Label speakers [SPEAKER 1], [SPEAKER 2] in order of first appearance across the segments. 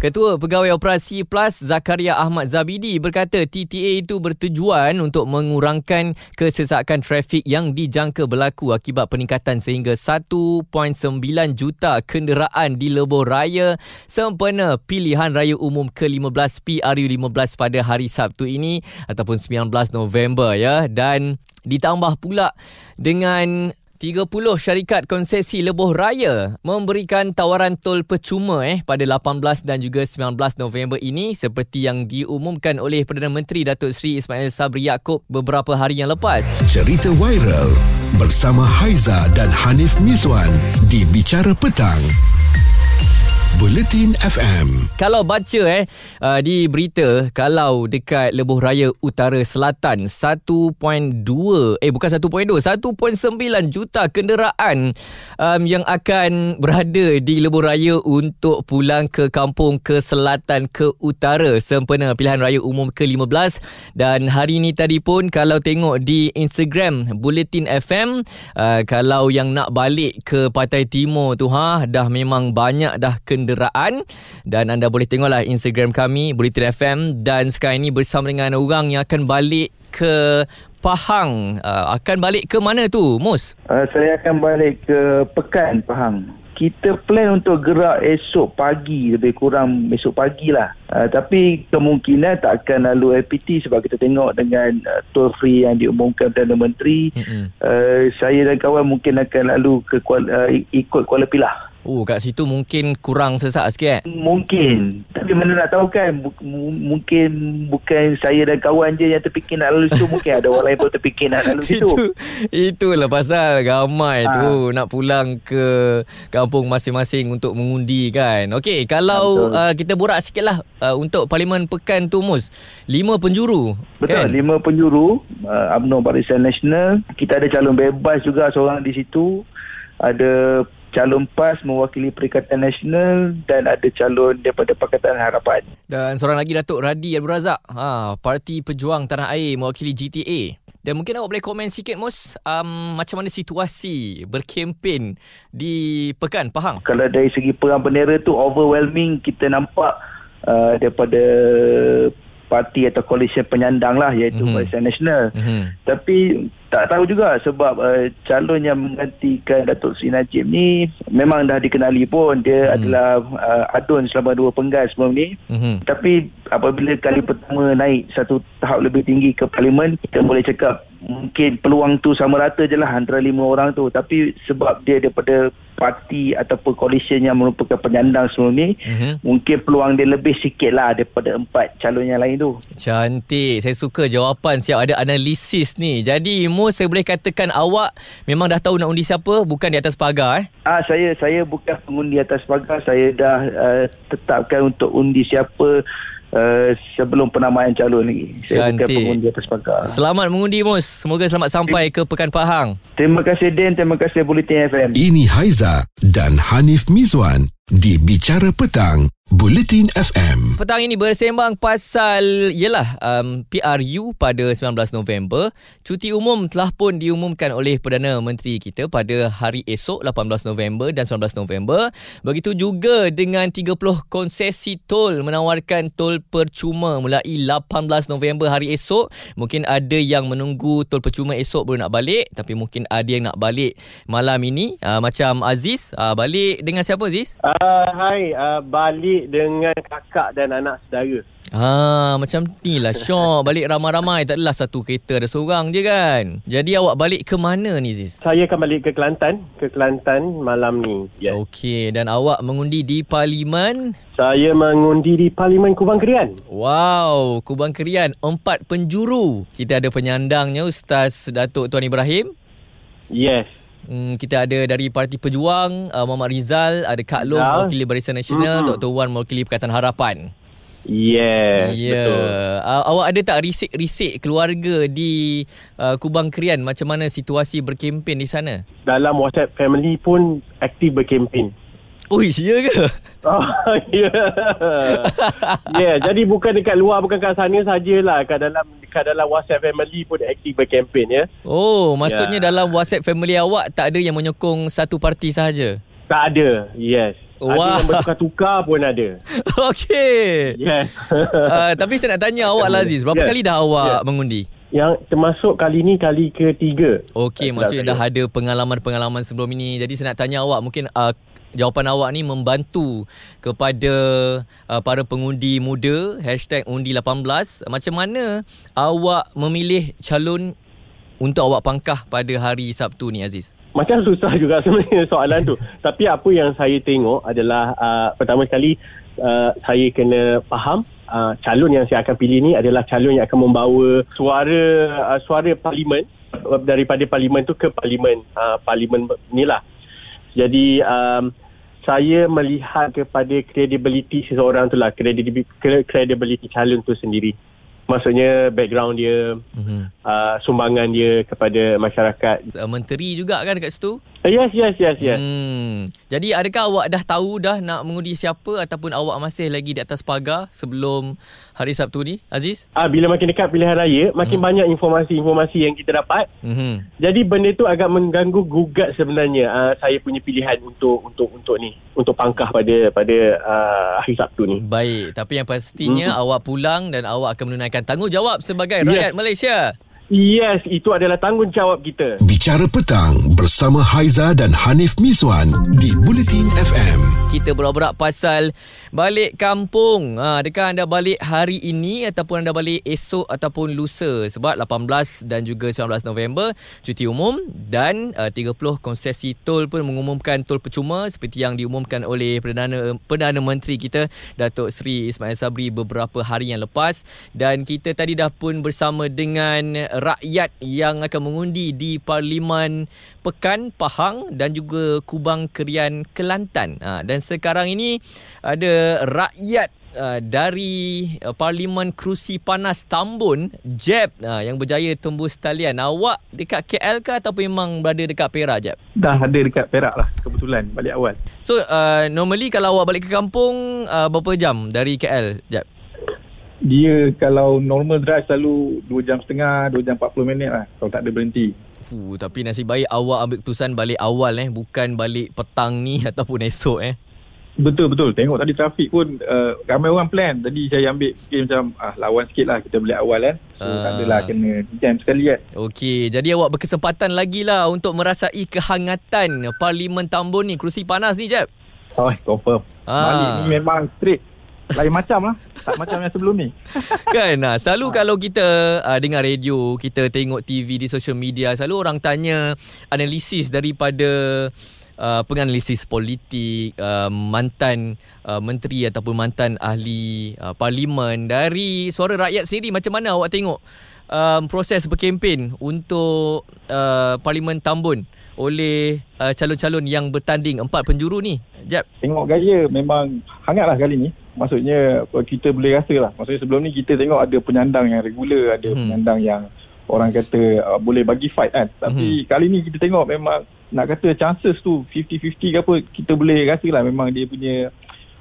[SPEAKER 1] Ketua Pegawai Operasi Plus Zakaria Ahmad Zabidi berkata TTA itu bertujuan untuk mengurangkan kesesakan trafik yang dijangka berlaku akibat peningkatan sehingga 1.9 juta kenderaan di lebuh raya sempena pilihan raya umum ke-15 PRU15 pada hari Sabtu ini ataupun 19 November ya. Dan ditambah pula dengan 30 syarikat konsesi lebuh raya memberikan tawaran tol percuma eh pada 18 dan juga 19 November ini seperti yang diumumkan oleh Perdana Menteri Datuk Seri Ismail Sabri Yaakob beberapa hari yang lepas.
[SPEAKER 2] Cerita viral bersama Haiza dan Hanif Mizwan di Bicara Petang. Bulletin FM.
[SPEAKER 1] Kalau baca eh uh, di berita kalau dekat Lebuh Raya Utara Selatan 1.2 eh bukan 1.2 1.9 juta kenderaan um, yang akan berada di Lebuh Raya untuk pulang ke kampung ke selatan ke utara sempena pilihan raya umum ke-15 dan hari ini tadi pun kalau tengok di Instagram Bulletin FM uh, kalau yang nak balik ke Pantai Timur tu ha dah memang banyak dah kenderaan kenderaan dan anda boleh tengoklah Instagram kami Bulletin FM dan sekarang ini bersama dengan orang yang akan balik ke Pahang. Uh, akan balik ke mana tu, Mus?
[SPEAKER 3] Uh, saya akan balik ke Pekan, Pahang. Kita plan untuk gerak esok pagi, lebih kurang esok pagi lah. Uh, tapi kemungkinan tak akan lalu LPT sebab kita tengok dengan uh, toll free yang diumumkan Perdana Menteri. Mm-hmm. Uh, saya dan kawan mungkin akan lalu ke uh, ikut Kuala Pilah.
[SPEAKER 1] Oh, kat situ mungkin kurang sesak sikit eh?
[SPEAKER 3] Mungkin. Tapi mana nak tahu kan, M- mungkin bukan saya dan kawan je yang terfikir nak lalu situ. mungkin ada orang lain pun terfikir nak lalu situ. Itu,
[SPEAKER 1] itulah pasal ramai ha. tu nak pulang ke kampung masing-masing untuk mengundi kan. Okey, kalau uh, kita borak sikit lah uh, untuk Parlimen Pekan tu, Mus. Lima penjuru.
[SPEAKER 3] Betul, kan? lima penjuru. Uh, UMNO Barisan Nasional. Kita ada calon bebas juga seorang di situ. Ada calon PAS mewakili Perikatan Nasional dan ada calon daripada Pakatan Harapan.
[SPEAKER 1] Dan seorang lagi Datuk Radi Abdul Razak, ha, Parti Pejuang Tanah Air mewakili GTA. Dan mungkin awak boleh komen sikit Mus um, Macam mana situasi berkempen di Pekan Pahang
[SPEAKER 3] Kalau dari segi perang bendera tu overwhelming Kita nampak uh, daripada parti atau koalisi penyandang lah iaitu mm-hmm. Barisan Nasional. Mm-hmm. Tapi tak tahu juga sebab uh, calon yang menggantikan Datuk Seri Najib ni memang dah dikenali pun dia hmm. adalah uh, adun selama dua penggal sebelum ni hmm. tapi apabila kali pertama naik satu tahap lebih tinggi ke parlimen kita boleh cakap mungkin peluang tu sama rata je lah antara lima orang tu. Tapi sebab dia daripada parti ataupun coalition yang merupakan penyandang sebelum ni mm-hmm. mungkin peluang dia lebih sikit lah daripada empat calon yang lain tu.
[SPEAKER 1] Cantik. Saya suka jawapan siap ada analisis ni. Jadi Mus saya boleh katakan awak memang dah tahu nak undi siapa? Bukan di atas pagar eh?
[SPEAKER 3] Ah saya saya bukan pengundi atas pagar. Saya dah uh, tetapkan untuk undi siapa Uh, sebelum penamaan calon lagi. Saya bukan pengundi atas pagar.
[SPEAKER 1] Selamat mengundi Mus. Semoga selamat sampai ke Pekan Pahang.
[SPEAKER 3] Terima kasih Den. Terima kasih Bulletin FM.
[SPEAKER 2] Ini Haiza dan Hanif Mizwan di Bicara Petang. Bulletin FM.
[SPEAKER 1] Petang ini bersembang pasal ialah um, PRU pada 19 November. Cuti umum telah pun diumumkan oleh Perdana Menteri kita pada hari esok 18 November dan 19 November. Begitu juga dengan 30 konsesi tol menawarkan tol percuma mulai 18 November hari esok. Mungkin ada yang menunggu tol percuma esok baru nak balik tapi mungkin ada yang nak balik malam ini uh, macam Aziz uh, balik dengan siapa Aziz?
[SPEAKER 4] Uh, hai uh, balik balik dengan kakak dan anak saudara.
[SPEAKER 1] Ha, macam ni lah Syok Balik ramai-ramai Tak adalah satu kereta Ada seorang je kan Jadi awak balik ke mana ni Ziz?
[SPEAKER 4] Saya akan balik ke Kelantan Ke Kelantan malam ni
[SPEAKER 1] yes. Okey Dan awak mengundi di Parlimen?
[SPEAKER 4] Saya mengundi di Parlimen Kubang Kerian
[SPEAKER 1] Wow Kubang Kerian Empat penjuru Kita ada penyandangnya Ustaz Datuk Tuan Ibrahim
[SPEAKER 4] Yes
[SPEAKER 1] Hmm, kita ada dari Parti Pejuang uh, Muhammad Rizal Ada Kak Long ya. Mewakili Barisan Nasional mm-hmm. Dr. Wan Mewakili Perkataan Harapan
[SPEAKER 4] Yes yeah. Betul
[SPEAKER 1] uh, Awak ada tak risik-risik Keluarga di uh, Kubang Krian Macam mana situasi berkempen di sana
[SPEAKER 4] Dalam WhatsApp family pun Aktif berkempen
[SPEAKER 1] Oh, ya ke?
[SPEAKER 4] Oh, ya. yeah, jadi bukan dekat luar, bukan kat sana sajalah. Kat dalam kat dalam WhatsApp family pun aktif berkempen ya.
[SPEAKER 1] Oh, maksudnya yeah. dalam WhatsApp family awak tak ada yang menyokong satu parti sahaja?
[SPEAKER 4] Tak ada, yes. Wow. Ada yang bertukar-tukar pun ada.
[SPEAKER 1] Okey. Yes. uh, tapi saya nak tanya awak lah Aziz, berapa yes. kali dah awak yes. mengundi?
[SPEAKER 4] Yang termasuk kali ni kali ketiga.
[SPEAKER 1] Okey, maksudnya dah ada pengalaman-pengalaman sebelum ini. Jadi saya nak tanya awak mungkin uh, jawapan awak ni membantu kepada uh, para pengundi muda #undi18 macam mana awak memilih calon untuk awak pangkah pada hari Sabtu ni Aziz?
[SPEAKER 4] Macam susah juga sebenarnya soalan tu. Tapi apa yang saya tengok adalah uh, pertama sekali uh, saya kena faham uh, calon yang saya akan pilih ni adalah calon yang akan membawa suara uh, suara parlimen daripada parlimen tu ke parlimen uh, parlimen ni lah. Jadi um, saya melihat kepada kredibiliti seseorang tu lah kredibiliti calon tu sendiri. Maksudnya background dia mm-hmm. uh, sumbangan dia kepada masyarakat.
[SPEAKER 1] Menteri juga kan dekat situ
[SPEAKER 4] Yes, yes, yes, yes. Hmm.
[SPEAKER 1] Jadi adakah awak dah tahu dah nak mengundi siapa ataupun awak masih lagi di atas pagar sebelum hari Sabtu ni, Aziz?
[SPEAKER 4] Ah, bila makin dekat pilihan raya, makin hmm. banyak informasi-informasi yang kita dapat. Hmm. Jadi benda tu agak mengganggu gugat sebenarnya uh, saya punya pilihan untuk untuk untuk ni, untuk pangkah pada pada uh, hari Sabtu ni.
[SPEAKER 1] Baik, tapi yang pastinya hmm. awak pulang dan awak akan menunaikan tanggungjawab sebagai rakyat yes. Malaysia.
[SPEAKER 4] Yes, itu adalah tanggungjawab kita.
[SPEAKER 2] Bicara petang bersama Haiza dan Hanif Miswan di Bulletin FM.
[SPEAKER 1] Kita berorak pasal balik kampung. Ha, adakah anda balik hari ini ataupun anda balik esok ataupun lusa? Sebab 18 dan juga 19 November cuti umum dan uh, 30 konsesi tol pun mengumumkan tol percuma seperti yang diumumkan oleh Perdana Perdana Menteri kita Datuk Seri Ismail Sabri beberapa hari yang lepas dan kita tadi dah pun bersama dengan rakyat yang akan mengundi di Parlimen Pekan Pahang dan juga Kubang Kerian Kelantan. Ha, dan sekarang ini ada rakyat uh, dari uh, Parlimen Kerusi Panas Tambun, Jeb uh, yang berjaya tembus talian. Awak dekat KL ke atau memang berada dekat Perak, Jeb?
[SPEAKER 5] Dah ada dekat Perak lah kebetulan balik awal.
[SPEAKER 1] So, uh, normally kalau awak balik ke kampung, uh, berapa jam dari KL, Jeb?
[SPEAKER 5] Dia kalau normal drive selalu 2 jam setengah 2 jam 40 minit lah kalau tak ada berhenti.
[SPEAKER 1] Fuh, tapi nasib baik awak ambil keputusan balik awal eh. Bukan balik petang ni ataupun esok eh.
[SPEAKER 5] Betul betul. Tengok tadi trafik pun uh, ramai orang plan. Tadi saya ambil fikir macam ah lawan sikit lah kita balik awal kan so uh. tak adalah kena jam sekali kan
[SPEAKER 1] Okey, jadi awak berkesempatan lagi lah untuk merasai kehangatan Parlimen Tambun ni. Kerusi panas ni Jeb.
[SPEAKER 5] Oh, confirm. Ah. Balik ni memang straight lain macam lah. Tak macam yang sebelum ni.
[SPEAKER 1] Kan? Nah, selalu ha. kalau kita uh, dengar radio kita tengok TV di social media selalu orang tanya analisis daripada uh, penganalisis politik uh, mantan uh, menteri ataupun mantan ahli uh, parlimen dari suara rakyat sendiri. Macam mana awak tengok um, proses berkempen untuk uh, parlimen Tambun oleh uh, calon-calon yang bertanding empat penjuru ni? Jap.
[SPEAKER 5] Tengok gaya memang hangatlah kali ni maksudnya kita boleh rasa lah maksudnya sebelum ni kita tengok ada penyandang yang regular ada hmm. penyandang yang orang kata uh, boleh bagi fight kan tapi hmm. kali ni kita tengok memang nak kata chances tu 50-50 ke apa kita boleh rasa lah memang dia punya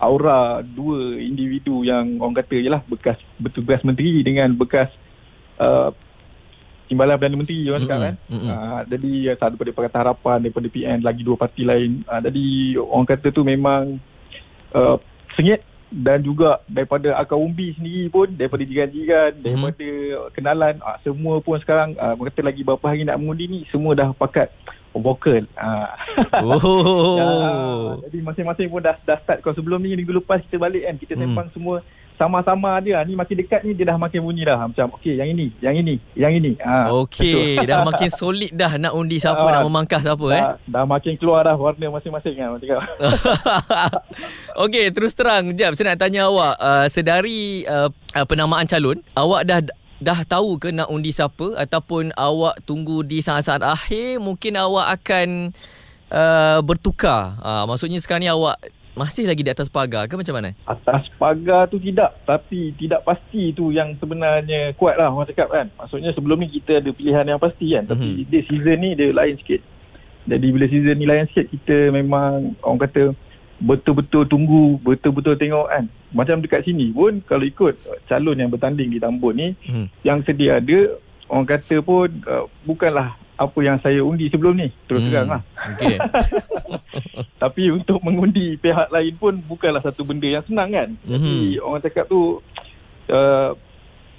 [SPEAKER 5] aura dua individu yang orang kata je lah bekas bertugas menteri dengan bekas uh, timbalan Perdana Menteri orang cakap kan mm-hmm. uh, jadi satu daripada Pakatan Harapan daripada PN lagi dua parti lain uh, jadi orang kata tu memang uh, sengit dan juga daripada akar umbi sendiri pun daripada jiran-jiran hmm. daripada kenalan uh, semua pun sekarang uh, kata lagi berapa hari nak mengundi ni semua dah pakat vokal uh. oh. ya, jadi masing-masing pun dah, dah start kalau sebelum ni minggu lepas kita balik kan kita hmm. sempang hmm. semua sama-sama dia. Ni makin dekat ni dia dah makin bunyi dah. Macam okey yang ini yang ini yang ini.
[SPEAKER 1] Ha okey dah makin solid dah nak undi siapa ha, nak memangkas siapa dah,
[SPEAKER 5] eh? dah makin keluar dah warna masing-masing kan cakap.
[SPEAKER 1] Okey terus terang jap saya nak tanya awak uh, sedari uh, penamaan calon awak dah dah tahu ke nak undi siapa? Ataupun awak tunggu di saat-saat akhir mungkin awak akan uh, bertukar. Uh, maksudnya sekarang ni awak masih lagi di atas pagar ke macam mana?
[SPEAKER 5] Atas pagar tu tidak Tapi tidak pasti tu yang sebenarnya kuat lah orang cakap kan Maksudnya sebelum ni kita ada pilihan yang pasti kan Tapi mm-hmm. dia season ni dia lain sikit Jadi bila season ni lain sikit Kita memang orang kata betul-betul tunggu, betul-betul tengok kan. Macam dekat sini pun kalau ikut calon yang bertanding di Tambun ni, hmm. yang sedia ada, orang kata pun uh, bukanlah apa yang saya undi sebelum ni terus hmm. terang lah okay. tapi untuk mengundi pihak lain pun bukanlah satu benda yang senang kan hmm. jadi orang cakap tu uh,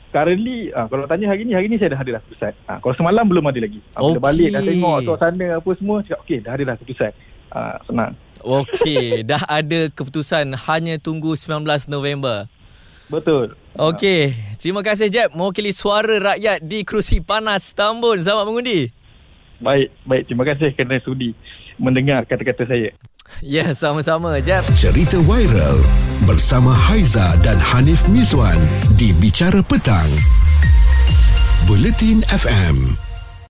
[SPEAKER 5] currently uh, kalau tanya hari ni hari ni saya dah ada dah keputusan uh, kalau semalam belum ada lagi uh, okay. balik dah tengok suasana apa semua cakap okey dah ada dah keputusan uh, senang
[SPEAKER 1] Okey, dah ada keputusan hanya tunggu 19 November.
[SPEAKER 5] Betul.
[SPEAKER 1] Okey, terima kasih Jeb mewakili suara rakyat di kerusi panas Tambun. Selamat mengundi.
[SPEAKER 5] Baik, baik. Terima kasih kerana sudi mendengar kata-kata saya.
[SPEAKER 1] Ya, yeah, sama-sama, Jeb.
[SPEAKER 2] Cerita viral bersama Haiza dan Hanif Miswan di Bicara Petang. Buletin FM.